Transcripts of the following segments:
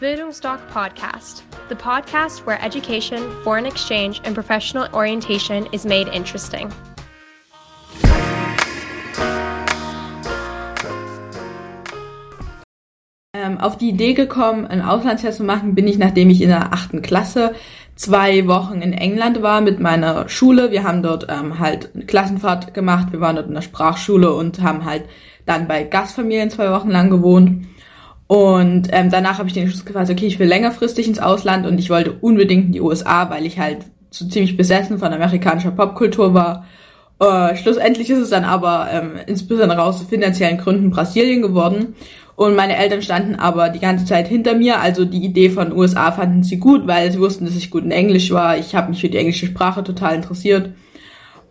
Bildungsdoc Podcast, the podcast where education, foreign exchange, and professional orientation is made interesting. Ähm, auf die Idee gekommen, ein Auslandsjahr zu machen, bin ich, nachdem ich in der achten Klasse zwei Wochen in England war mit meiner Schule. Wir haben dort ähm, halt eine Klassenfahrt gemacht. Wir waren dort in der Sprachschule und haben halt dann bei Gastfamilien zwei Wochen lang gewohnt. Und ähm, danach habe ich den Entschluss gefasst, okay, ich will längerfristig ins Ausland und ich wollte unbedingt in die USA, weil ich halt so ziemlich besessen von amerikanischer Popkultur war. Äh, schlussendlich ist es dann aber ähm, insbesondere aus finanziellen Gründen Brasilien geworden. Und meine Eltern standen aber die ganze Zeit hinter mir. Also die Idee von USA fanden sie gut, weil sie wussten, dass ich gut in Englisch war. Ich habe mich für die englische Sprache total interessiert.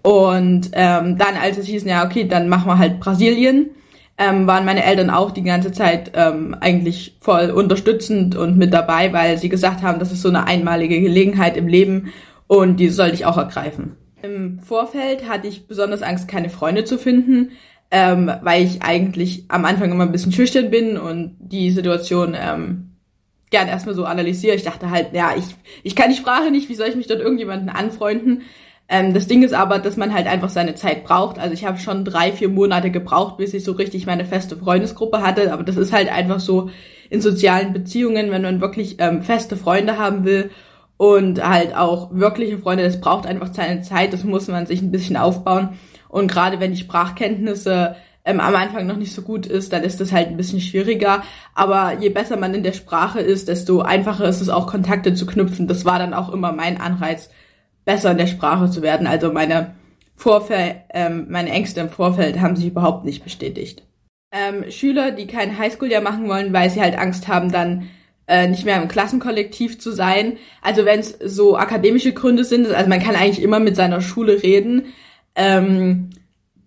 Und ähm, dann, als es hieß, ja, okay, dann machen wir halt Brasilien, ähm, waren meine Eltern auch die ganze Zeit ähm, eigentlich voll unterstützend und mit dabei, weil sie gesagt haben, das ist so eine einmalige Gelegenheit im Leben und die sollte ich auch ergreifen. Im Vorfeld hatte ich besonders Angst, keine Freunde zu finden, ähm, weil ich eigentlich am Anfang immer ein bisschen schüchtern bin und die Situation ähm, gern erstmal so analysiere. Ich dachte halt, ja, ich, ich kann die Sprache nicht, wie soll ich mich dort irgendjemanden anfreunden? Ähm, das Ding ist aber, dass man halt einfach seine Zeit braucht. Also ich habe schon drei, vier Monate gebraucht, bis ich so richtig meine feste Freundesgruppe hatte. Aber das ist halt einfach so in sozialen Beziehungen, wenn man wirklich ähm, feste Freunde haben will und halt auch wirkliche Freunde, das braucht einfach seine Zeit, das muss man sich ein bisschen aufbauen. Und gerade wenn die Sprachkenntnisse ähm, am Anfang noch nicht so gut ist, dann ist das halt ein bisschen schwieriger. Aber je besser man in der Sprache ist, desto einfacher ist es auch Kontakte zu knüpfen. Das war dann auch immer mein Anreiz, besser in der Sprache zu werden. Also meine Vorfeld, ähm, meine Ängste im Vorfeld haben sich überhaupt nicht bestätigt. Ähm, Schüler, die kein Highschool-Jahr machen wollen, weil sie halt Angst haben, dann äh, nicht mehr im Klassenkollektiv zu sein. Also wenn es so akademische Gründe sind, also man kann eigentlich immer mit seiner Schule reden. Ähm,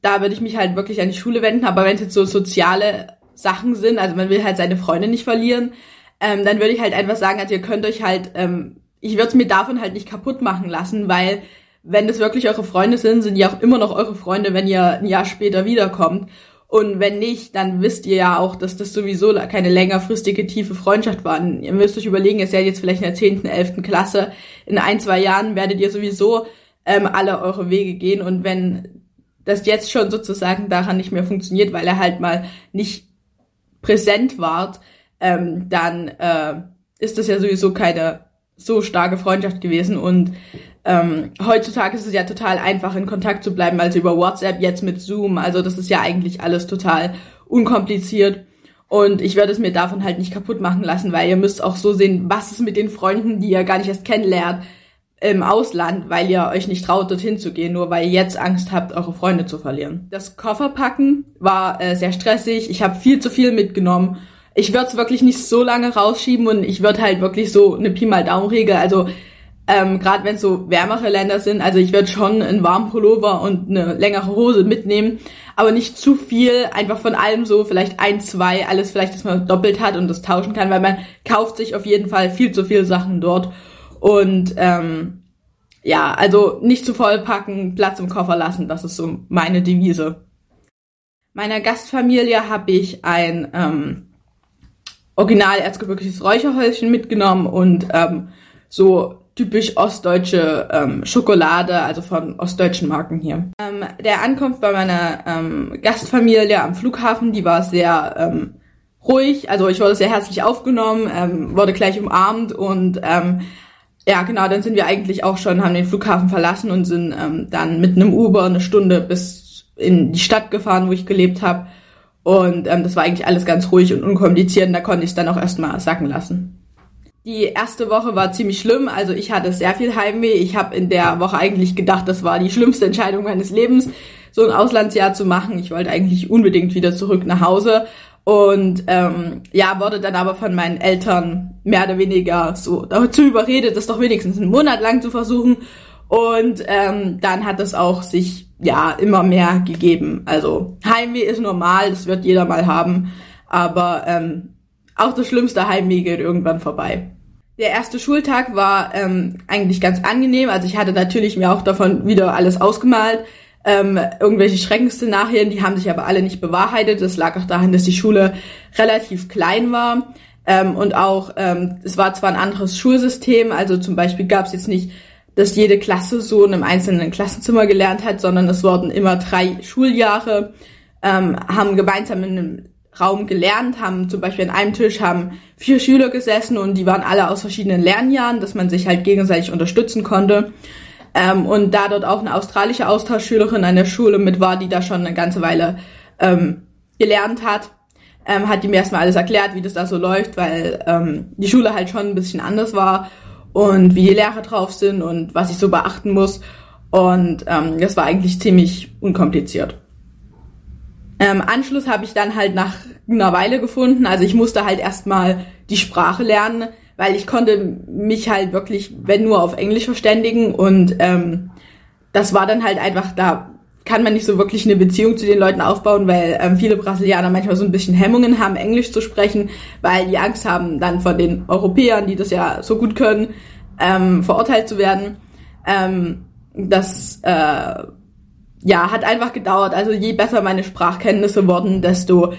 da würde ich mich halt wirklich an die Schule wenden. Aber wenn es jetzt so soziale Sachen sind, also man will halt seine Freunde nicht verlieren, ähm, dann würde ich halt einfach sagen, also ihr könnt euch halt ähm, ich würde es mir davon halt nicht kaputt machen lassen, weil wenn es wirklich eure Freunde sind, sind die auch immer noch eure Freunde, wenn ihr ein Jahr später wiederkommt. Und wenn nicht, dann wisst ihr ja auch, dass das sowieso keine längerfristige, tiefe Freundschaft war. Ihr müsst euch überlegen, ihr seid jetzt vielleicht in der 10., 11. Klasse. In ein, zwei Jahren werdet ihr sowieso ähm, alle eure Wege gehen. Und wenn das jetzt schon sozusagen daran nicht mehr funktioniert, weil er halt mal nicht präsent wart, ähm, dann äh, ist das ja sowieso keine so starke Freundschaft gewesen und ähm, heutzutage ist es ja total einfach in Kontakt zu bleiben, also über WhatsApp, jetzt mit Zoom, also das ist ja eigentlich alles total unkompliziert und ich werde es mir davon halt nicht kaputt machen lassen, weil ihr müsst auch so sehen, was ist mit den Freunden, die ihr gar nicht erst kennenlernt im Ausland, weil ihr euch nicht traut, dorthin zu gehen, nur weil ihr jetzt Angst habt, eure Freunde zu verlieren. Das Kofferpacken war äh, sehr stressig, ich habe viel zu viel mitgenommen ich würde es wirklich nicht so lange rausschieben und ich würde halt wirklich so eine Pi mal Daumenregel, also ähm, gerade wenn es so wärmere Länder sind, also ich würde schon einen warmen Pullover und eine längere Hose mitnehmen, aber nicht zu viel, einfach von allem so, vielleicht ein, zwei, alles vielleicht, dass man doppelt hat und das tauschen kann, weil man kauft sich auf jeden Fall viel zu viel Sachen dort und ähm, ja, also nicht zu voll packen, Platz im Koffer lassen, das ist so meine Devise. Meiner Gastfamilie habe ich ein ähm, original erzgebirgisches Räucherhäuschen mitgenommen und ähm, so typisch ostdeutsche ähm, Schokolade, also von ostdeutschen Marken hier. Ähm, der Ankunft bei meiner ähm, Gastfamilie am Flughafen, die war sehr ähm, ruhig, also ich wurde sehr herzlich aufgenommen, ähm, wurde gleich umarmt und ähm, ja, genau, dann sind wir eigentlich auch schon, haben den Flughafen verlassen und sind ähm, dann mit einem Uber eine Stunde bis in die Stadt gefahren, wo ich gelebt habe. Und ähm, das war eigentlich alles ganz ruhig und unkompliziert und da konnte ich es dann auch erstmal sacken lassen. Die erste Woche war ziemlich schlimm, also ich hatte sehr viel Heimweh. Ich habe in der Woche eigentlich gedacht, das war die schlimmste Entscheidung meines Lebens, so ein Auslandsjahr zu machen. Ich wollte eigentlich unbedingt wieder zurück nach Hause und ähm, ja, wurde dann aber von meinen Eltern mehr oder weniger so dazu überredet, das doch wenigstens einen Monat lang zu versuchen. Und ähm, dann hat es auch sich ja immer mehr gegeben. Also Heimweh ist normal, das wird jeder mal haben, aber ähm, auch das schlimmste Heimweh geht irgendwann vorbei. Der erste Schultag war ähm, eigentlich ganz angenehm. Also ich hatte natürlich mir auch davon wieder alles ausgemalt. Ähm, irgendwelche Schreckensszenarien, die haben sich aber alle nicht bewahrheitet. Das lag auch daran, dass die Schule relativ klein war. Ähm, und auch, ähm, es war zwar ein anderes Schulsystem, also zum Beispiel gab es jetzt nicht, dass jede Klasse so in einem einzelnen Klassenzimmer gelernt hat, sondern es wurden immer drei Schuljahre, ähm, haben gemeinsam in einem Raum gelernt, haben zum Beispiel an einem Tisch haben vier Schüler gesessen und die waren alle aus verschiedenen Lernjahren, dass man sich halt gegenseitig unterstützen konnte. Ähm, und da dort auch eine australische Austauschschülerin an der Schule mit war, die da schon eine ganze Weile ähm, gelernt hat, ähm, hat die mir erstmal alles erklärt, wie das da so läuft, weil ähm, die Schule halt schon ein bisschen anders war und wie die Lehrer drauf sind und was ich so beachten muss. Und ähm, das war eigentlich ziemlich unkompliziert. Ähm, Anschluss habe ich dann halt nach einer Weile gefunden. Also ich musste halt erstmal die Sprache lernen, weil ich konnte mich halt wirklich, wenn nur auf Englisch verständigen und ähm, das war dann halt einfach, da kann man nicht so wirklich eine Beziehung zu den Leuten aufbauen, weil ähm, viele Brasilianer manchmal so ein bisschen Hemmungen haben, Englisch zu sprechen, weil die Angst haben, dann von den Europäern, die das ja so gut können, ähm, verurteilt zu werden. Ähm, das äh, ja, hat einfach gedauert. Also je besser meine Sprachkenntnisse wurden, desto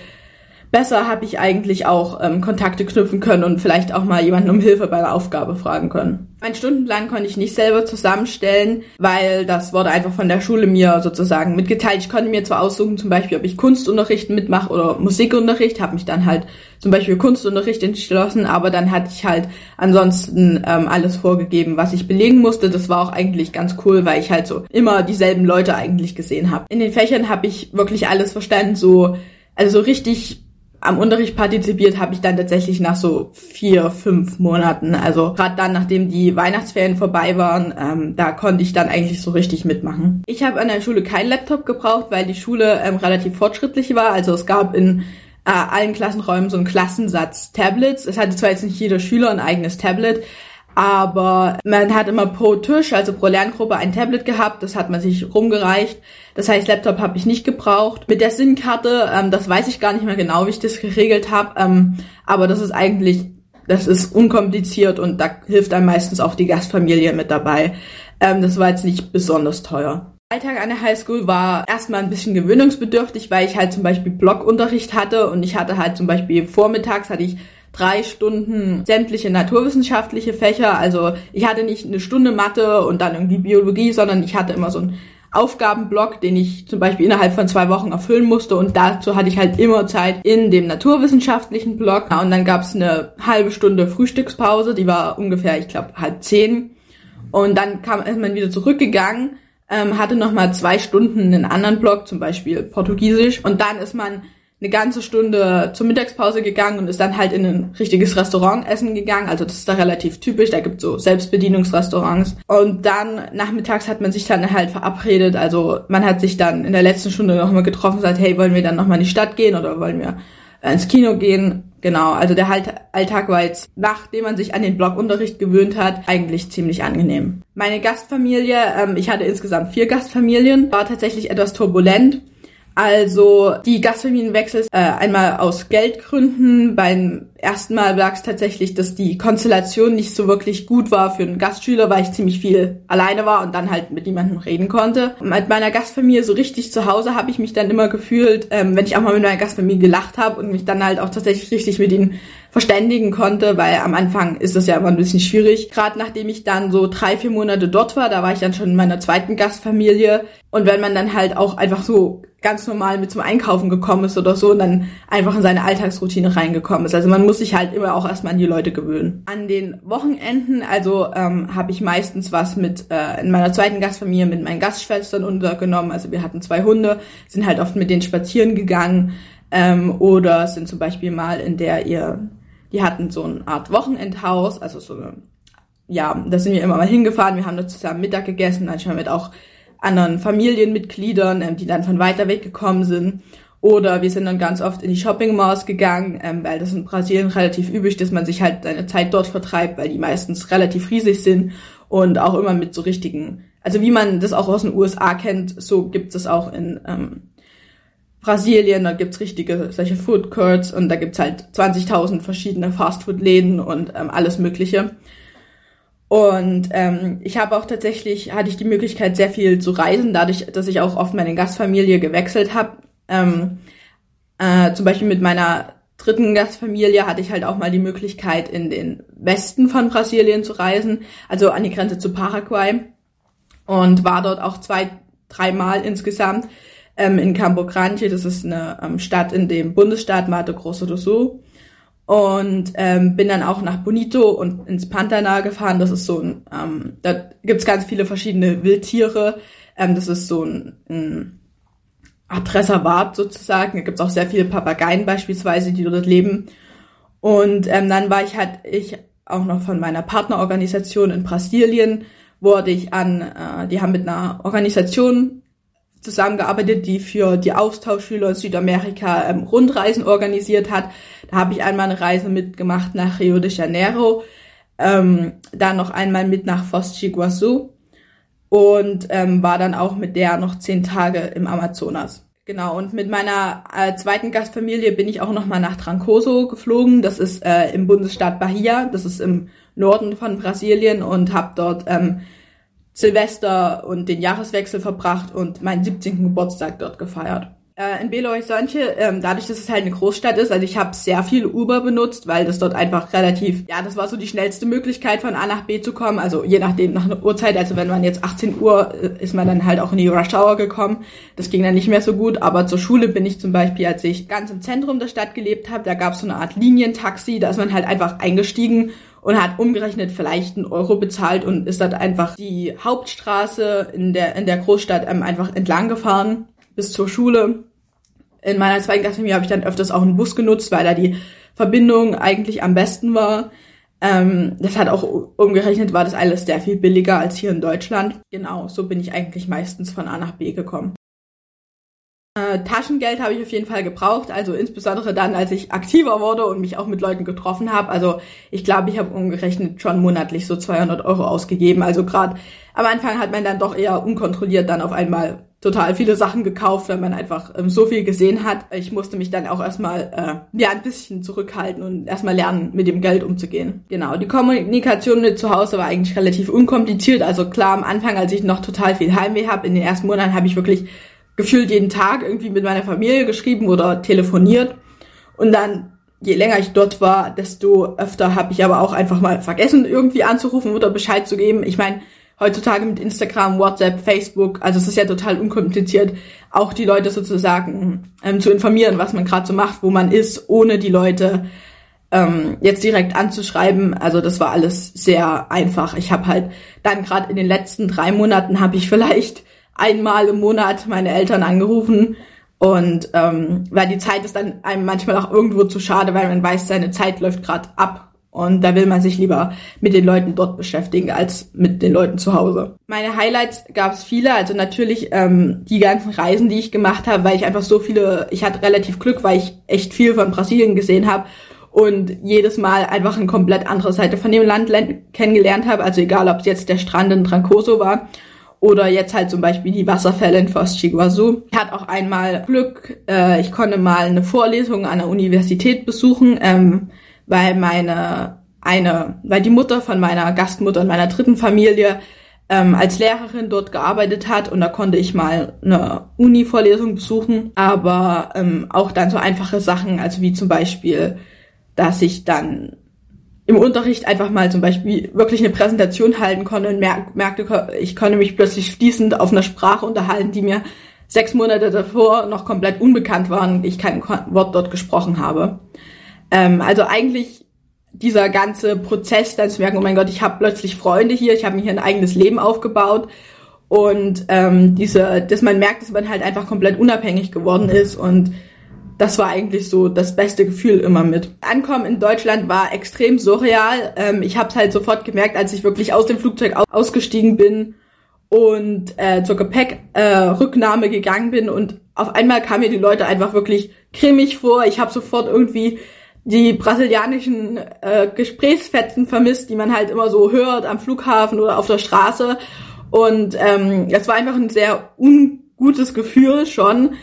besser habe ich eigentlich auch ähm, Kontakte knüpfen können und vielleicht auch mal jemanden um Hilfe bei der Aufgabe fragen können. Mein Stundenplan konnte ich nicht selber zusammenstellen, weil das wurde einfach von der Schule mir sozusagen mitgeteilt. Ich konnte mir zwar aussuchen, zum Beispiel, ob ich Kunstunterricht mitmache oder Musikunterricht, habe mich dann halt zum Beispiel Kunstunterricht entschlossen, aber dann hatte ich halt ansonsten ähm, alles vorgegeben, was ich belegen musste. Das war auch eigentlich ganz cool, weil ich halt so immer dieselben Leute eigentlich gesehen habe. In den Fächern habe ich wirklich alles verstanden, so also so richtig am Unterricht partizipiert habe ich dann tatsächlich nach so vier, fünf Monaten. Also gerade dann, nachdem die Weihnachtsferien vorbei waren, ähm, da konnte ich dann eigentlich so richtig mitmachen. Ich habe an der Schule keinen Laptop gebraucht, weil die Schule ähm, relativ fortschrittlich war. Also es gab in äh, allen Klassenräumen so einen Klassensatz Tablets. Es hatte zwar jetzt nicht jeder Schüler ein eigenes Tablet, aber man hat immer pro Tisch, also pro Lerngruppe ein Tablet gehabt, das hat man sich rumgereicht. Das heißt, Laptop habe ich nicht gebraucht. Mit der SIM-Karte, ähm, das weiß ich gar nicht mehr genau, wie ich das geregelt habe, ähm, aber das ist eigentlich, das ist unkompliziert und da hilft einem meistens auch die Gastfamilie mit dabei. Ähm, das war jetzt nicht besonders teuer. Alltag an der Highschool war erstmal ein bisschen gewöhnungsbedürftig, weil ich halt zum Beispiel Blockunterricht hatte und ich hatte halt zum Beispiel vormittags hatte ich drei Stunden sämtliche naturwissenschaftliche Fächer. Also ich hatte nicht eine Stunde Mathe und dann irgendwie Biologie, sondern ich hatte immer so einen Aufgabenblock, den ich zum Beispiel innerhalb von zwei Wochen erfüllen musste und dazu hatte ich halt immer Zeit in dem naturwissenschaftlichen Block. Und dann gab es eine halbe Stunde Frühstückspause, die war ungefähr, ich glaube, halb zehn. Und dann kam ist man wieder zurückgegangen, ähm, hatte nochmal zwei Stunden einen anderen Block, zum Beispiel Portugiesisch. Und dann ist man eine ganze Stunde zur Mittagspause gegangen und ist dann halt in ein richtiges Restaurant essen gegangen. Also das ist da relativ typisch. Da gibt so Selbstbedienungsrestaurants. Und dann nachmittags hat man sich dann halt verabredet. Also man hat sich dann in der letzten Stunde nochmal getroffen und gesagt, hey, wollen wir dann nochmal in die Stadt gehen oder wollen wir ins Kino gehen? Genau, also der Alltag war jetzt, nachdem man sich an den Blockunterricht gewöhnt hat, eigentlich ziemlich angenehm. Meine Gastfamilie, ähm, ich hatte insgesamt vier Gastfamilien, war tatsächlich etwas turbulent. Also die Gastfamilienwechsel äh, einmal aus Geldgründen. Beim ersten Mal lag es tatsächlich, dass die Konstellation nicht so wirklich gut war für einen Gastschüler, weil ich ziemlich viel alleine war und dann halt mit niemandem reden konnte. Mit meiner Gastfamilie so richtig zu Hause habe ich mich dann immer gefühlt, ähm, wenn ich auch mal mit meiner Gastfamilie gelacht habe und mich dann halt auch tatsächlich richtig mit ihnen verständigen konnte, weil am Anfang ist das ja immer ein bisschen schwierig. Gerade nachdem ich dann so drei, vier Monate dort war, da war ich dann schon in meiner zweiten Gastfamilie. Und wenn man dann halt auch einfach so ganz normal mit zum Einkaufen gekommen ist oder so und dann einfach in seine Alltagsroutine reingekommen ist. Also man muss sich halt immer auch erstmal an die Leute gewöhnen. An den Wochenenden, also ähm, habe ich meistens was mit äh, in meiner zweiten Gastfamilie mit meinen Gastschwestern untergenommen. Also wir hatten zwei Hunde, sind halt oft mit denen spazieren gegangen ähm, oder sind zum Beispiel mal in der ihr die hatten so eine Art Wochenendhaus, also so eine, ja, da sind wir immer mal hingefahren, wir haben da zusammen Mittag gegessen, manchmal mit auch anderen Familienmitgliedern, ähm, die dann von weiter weg gekommen sind. Oder wir sind dann ganz oft in die Shopping Malls gegangen, ähm, weil das in Brasilien relativ üblich, dass man sich halt seine Zeit dort vertreibt, weil die meistens relativ riesig sind und auch immer mit so richtigen, also wie man das auch aus den USA kennt, so gibt es auch in ähm, Brasilien, da gibt's richtige solche Food Courts und da gibt's halt 20.000 verschiedene Fastfood-Läden und ähm, alles Mögliche. Und ähm, ich habe auch tatsächlich, hatte ich die Möglichkeit, sehr viel zu reisen, dadurch, dass ich auch oft meine Gastfamilie gewechselt habe. Ähm, äh, zum Beispiel mit meiner dritten Gastfamilie hatte ich halt auch mal die Möglichkeit, in den Westen von Brasilien zu reisen, also an die Grenze zu Paraguay und war dort auch zwei, dreimal insgesamt ähm, in Campo Grande. Das ist eine ähm, Stadt in dem Bundesstaat Mato Grosso do Sul. Und ähm, bin dann auch nach Bonito und ins Pantanal gefahren. Das ist so ein, ähm, da gibt's ganz viele verschiedene Wildtiere. Ähm, das ist so ein, ein Art Reservat sozusagen. Da gibt's auch sehr viele Papageien beispielsweise, die dort leben. Und ähm, dann war ich halt, ich auch noch von meiner Partnerorganisation in Brasilien, wurde ich an, äh, die haben mit einer Organisation zusammengearbeitet, die für die Austauschschüler in Südamerika ähm, Rundreisen organisiert hat. Da habe ich einmal eine Reise mitgemacht nach Rio de Janeiro, ähm, dann noch einmal mit nach Foz de Iguaçu und ähm, war dann auch mit der noch zehn Tage im Amazonas. Genau, und mit meiner äh, zweiten Gastfamilie bin ich auch noch mal nach Trancoso geflogen. Das ist äh, im Bundesstaat Bahia, das ist im Norden von Brasilien und habe dort ähm, Silvester und den Jahreswechsel verbracht und meinen 17. Geburtstag dort gefeiert. Äh, in Belo Horizonte, ähm, dadurch, dass es halt eine Großstadt ist, also ich habe sehr viel Uber benutzt, weil das dort einfach relativ, ja, das war so die schnellste Möglichkeit von A nach B zu kommen, also je nachdem nach einer Uhrzeit, also wenn man jetzt 18 Uhr äh, ist man dann halt auch in die Rush Hour gekommen, das ging dann nicht mehr so gut, aber zur Schule bin ich zum Beispiel, als ich ganz im Zentrum der Stadt gelebt habe, da gab es so eine Art Linientaxi, da ist man halt einfach eingestiegen und hat umgerechnet vielleicht einen Euro bezahlt und ist dann einfach die Hauptstraße in der, in der Großstadt ähm, einfach entlang gefahren bis zur Schule. In meiner zweiten Gastfamilie habe ich dann öfters auch einen Bus genutzt, weil da die Verbindung eigentlich am besten war. Ähm, das hat auch umgerechnet, war das alles sehr viel billiger als hier in Deutschland. Genau, so bin ich eigentlich meistens von A nach B gekommen. Äh, Taschengeld habe ich auf jeden Fall gebraucht, also insbesondere dann, als ich aktiver wurde und mich auch mit Leuten getroffen habe. Also ich glaube, ich habe umgerechnet schon monatlich so 200 Euro ausgegeben. Also gerade am Anfang hat man dann doch eher unkontrolliert dann auf einmal total viele Sachen gekauft, weil man einfach ähm, so viel gesehen hat. Ich musste mich dann auch erstmal äh, ja ein bisschen zurückhalten und erstmal lernen, mit dem Geld umzugehen. Genau, die Kommunikation mit zu Hause war eigentlich relativ unkompliziert. Also klar, am Anfang, als ich noch total viel Heimweh habe, in den ersten Monaten habe ich wirklich gefühlt jeden Tag irgendwie mit meiner Familie geschrieben oder telefoniert. Und dann, je länger ich dort war, desto öfter habe ich aber auch einfach mal vergessen, irgendwie anzurufen oder Bescheid zu geben. Ich meine, heutzutage mit Instagram, WhatsApp, Facebook, also es ist ja total unkompliziert, auch die Leute sozusagen ähm, zu informieren, was man gerade so macht, wo man ist, ohne die Leute ähm, jetzt direkt anzuschreiben. Also das war alles sehr einfach. Ich habe halt dann gerade in den letzten drei Monaten habe ich vielleicht einmal im Monat meine Eltern angerufen und ähm, weil die Zeit ist dann einem manchmal auch irgendwo zu schade, weil man weiß, seine Zeit läuft gerade ab und da will man sich lieber mit den Leuten dort beschäftigen als mit den Leuten zu Hause. Meine Highlights gab es viele, also natürlich ähm, die ganzen Reisen, die ich gemacht habe, weil ich einfach so viele, ich hatte relativ Glück, weil ich echt viel von Brasilien gesehen habe und jedes Mal einfach eine komplett andere Seite von dem Land kennengelernt habe. Also egal, ob es jetzt der Strand in Trancoso war oder jetzt halt zum Beispiel die Wasserfälle in Foz Chiguazu. Ich hatte auch einmal Glück, äh, ich konnte mal eine Vorlesung an der Universität besuchen, ähm, weil meine eine, weil die Mutter von meiner Gastmutter in meiner dritten Familie ähm, als Lehrerin dort gearbeitet hat und da konnte ich mal eine Uni-Vorlesung besuchen, aber ähm, auch dann so einfache Sachen, also wie zum Beispiel, dass ich dann im Unterricht einfach mal zum Beispiel wirklich eine Präsentation halten konnte und merk, merkte, ich konnte mich plötzlich fließend auf einer Sprache unterhalten, die mir sechs Monate davor noch komplett unbekannt war und ich kein Wort dort gesprochen habe. Ähm, also eigentlich dieser ganze Prozess, dann zu merken, oh mein Gott, ich habe plötzlich Freunde hier, ich habe mir hier ein eigenes Leben aufgebaut und ähm, diese, dass man merkt, dass man halt einfach komplett unabhängig geworden ist und das war eigentlich so das beste Gefühl immer mit. Ankommen in Deutschland war extrem surreal. Ähm, ich habe es halt sofort gemerkt, als ich wirklich aus dem Flugzeug ausgestiegen bin und äh, zur Gepäckrücknahme äh, gegangen bin und auf einmal kamen mir die Leute einfach wirklich grimmig vor. Ich habe sofort irgendwie die brasilianischen äh, Gesprächsfetzen vermisst, die man halt immer so hört am Flughafen oder auf der Straße. Und ähm, es war einfach ein sehr ungutes Gefühl schon.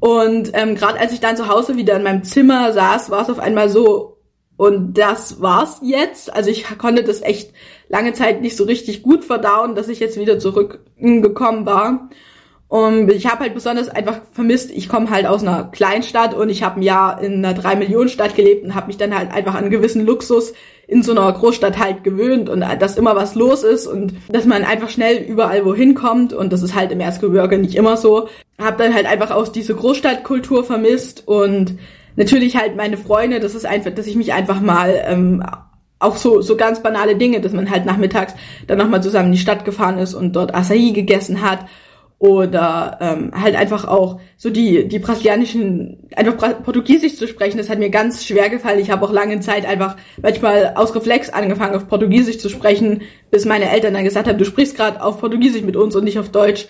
Und ähm, gerade als ich dann zu Hause wieder in meinem Zimmer saß, war es auf einmal so, und das war's jetzt. Also ich konnte das echt lange Zeit nicht so richtig gut verdauen, dass ich jetzt wieder zurückgekommen war. Und ich habe halt besonders einfach vermisst, ich komme halt aus einer Kleinstadt und ich habe ein Jahr in einer drei Millionen Stadt gelebt und habe mich dann halt einfach an gewissen Luxus in so einer Großstadt halt gewöhnt und dass immer was los ist und dass man einfach schnell überall wohin kommt und das ist halt im Erzgebirge nicht immer so. Hab dann halt einfach aus diese Großstadtkultur vermisst und natürlich halt meine Freunde, das ist einfach, dass ich mich einfach mal ähm, auch so so ganz banale Dinge, dass man halt nachmittags dann nochmal zusammen in die Stadt gefahren ist und dort Acai gegessen hat oder ähm, halt einfach auch so die die brasilianischen einfach Portugiesisch zu sprechen, das hat mir ganz schwer gefallen. Ich habe auch lange Zeit einfach manchmal aus Reflex angefangen auf Portugiesisch zu sprechen, bis meine Eltern dann gesagt haben, du sprichst gerade auf Portugiesisch mit uns und nicht auf Deutsch.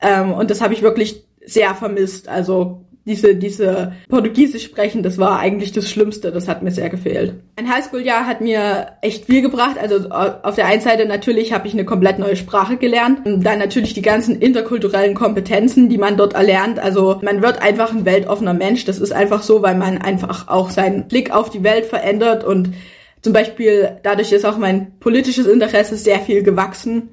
Ähm, und das habe ich wirklich sehr vermisst. Also diese, diese Portugiesisch sprechen, das war eigentlich das Schlimmste, das hat mir sehr gefehlt. Ein Highschool-Jahr hat mir echt viel gebracht. Also auf der einen Seite natürlich habe ich eine komplett neue Sprache gelernt. Dann natürlich die ganzen interkulturellen Kompetenzen, die man dort erlernt. Also man wird einfach ein weltoffener Mensch. Das ist einfach so, weil man einfach auch seinen Blick auf die Welt verändert und zum Beispiel dadurch ist auch mein politisches Interesse sehr viel gewachsen.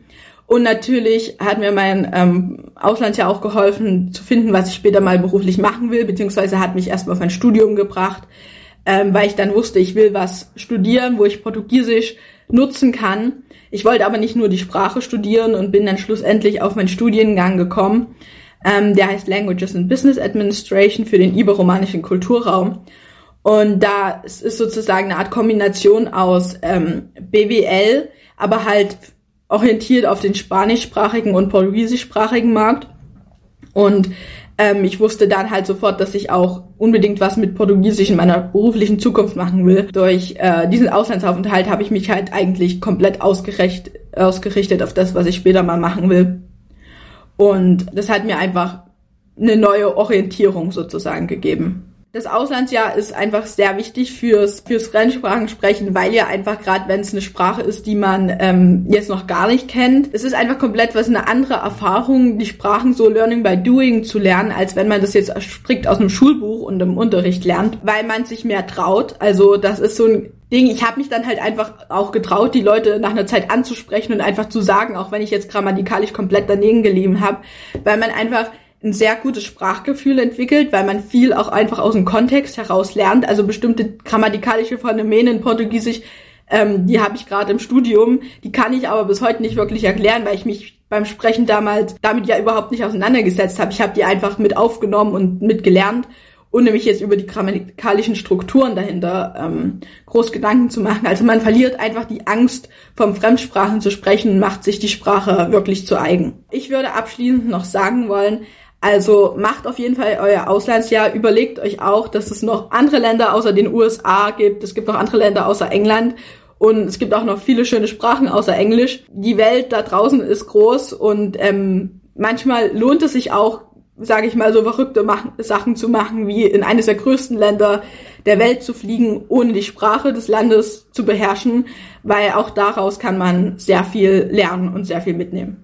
Und natürlich hat mir mein ähm, Auslandsjahr auch geholfen zu finden, was ich später mal beruflich machen will, beziehungsweise hat mich erstmal auf mein Studium gebracht, ähm, weil ich dann wusste, ich will was studieren, wo ich Portugiesisch nutzen kann. Ich wollte aber nicht nur die Sprache studieren und bin dann schlussendlich auf meinen Studiengang gekommen. Ähm, der heißt Languages and Business Administration für den iberomanischen Kulturraum. Und da ist sozusagen eine Art Kombination aus ähm, BWL, aber halt orientiert auf den spanischsprachigen und portugiesischsprachigen Markt. Und ähm, ich wusste dann halt sofort, dass ich auch unbedingt was mit Portugiesisch in meiner beruflichen Zukunft machen will. Durch äh, diesen Auslandsaufenthalt habe ich mich halt eigentlich komplett ausgerichtet, ausgerichtet auf das, was ich später mal machen will. Und das hat mir einfach eine neue Orientierung sozusagen gegeben. Das Auslandsjahr ist einfach sehr wichtig fürs, fürs Fremdsprachensprechen, weil ja einfach gerade, wenn es eine Sprache ist, die man ähm, jetzt noch gar nicht kennt, es ist einfach komplett was eine andere Erfahrung, die Sprachen so Learning by Doing zu lernen, als wenn man das jetzt strikt aus einem Schulbuch und im Unterricht lernt, weil man sich mehr traut. Also das ist so ein Ding, ich habe mich dann halt einfach auch getraut, die Leute nach einer Zeit anzusprechen und einfach zu sagen, auch wenn ich jetzt grammatikalisch komplett daneben gelieben habe, weil man einfach ein sehr gutes Sprachgefühl entwickelt, weil man viel auch einfach aus dem Kontext heraus lernt. Also bestimmte grammatikalische Phänomene in Portugiesisch, ähm, die habe ich gerade im Studium, die kann ich aber bis heute nicht wirklich erklären, weil ich mich beim Sprechen damals damit ja überhaupt nicht auseinandergesetzt habe. Ich habe die einfach mit aufgenommen und mit gelernt, ohne mich jetzt über die grammatikalischen Strukturen dahinter ähm, groß Gedanken zu machen. Also man verliert einfach die Angst, vom Fremdsprachen zu sprechen, macht sich die Sprache wirklich zu eigen. Ich würde abschließend noch sagen wollen, also macht auf jeden Fall euer Auslandsjahr. Überlegt euch auch, dass es noch andere Länder außer den USA gibt. Es gibt noch andere Länder außer England. Und es gibt auch noch viele schöne Sprachen außer Englisch. Die Welt da draußen ist groß und ähm, manchmal lohnt es sich auch, sage ich mal, so verrückte machen, Sachen zu machen, wie in eines der größten Länder der Welt zu fliegen, ohne die Sprache des Landes zu beherrschen, weil auch daraus kann man sehr viel lernen und sehr viel mitnehmen.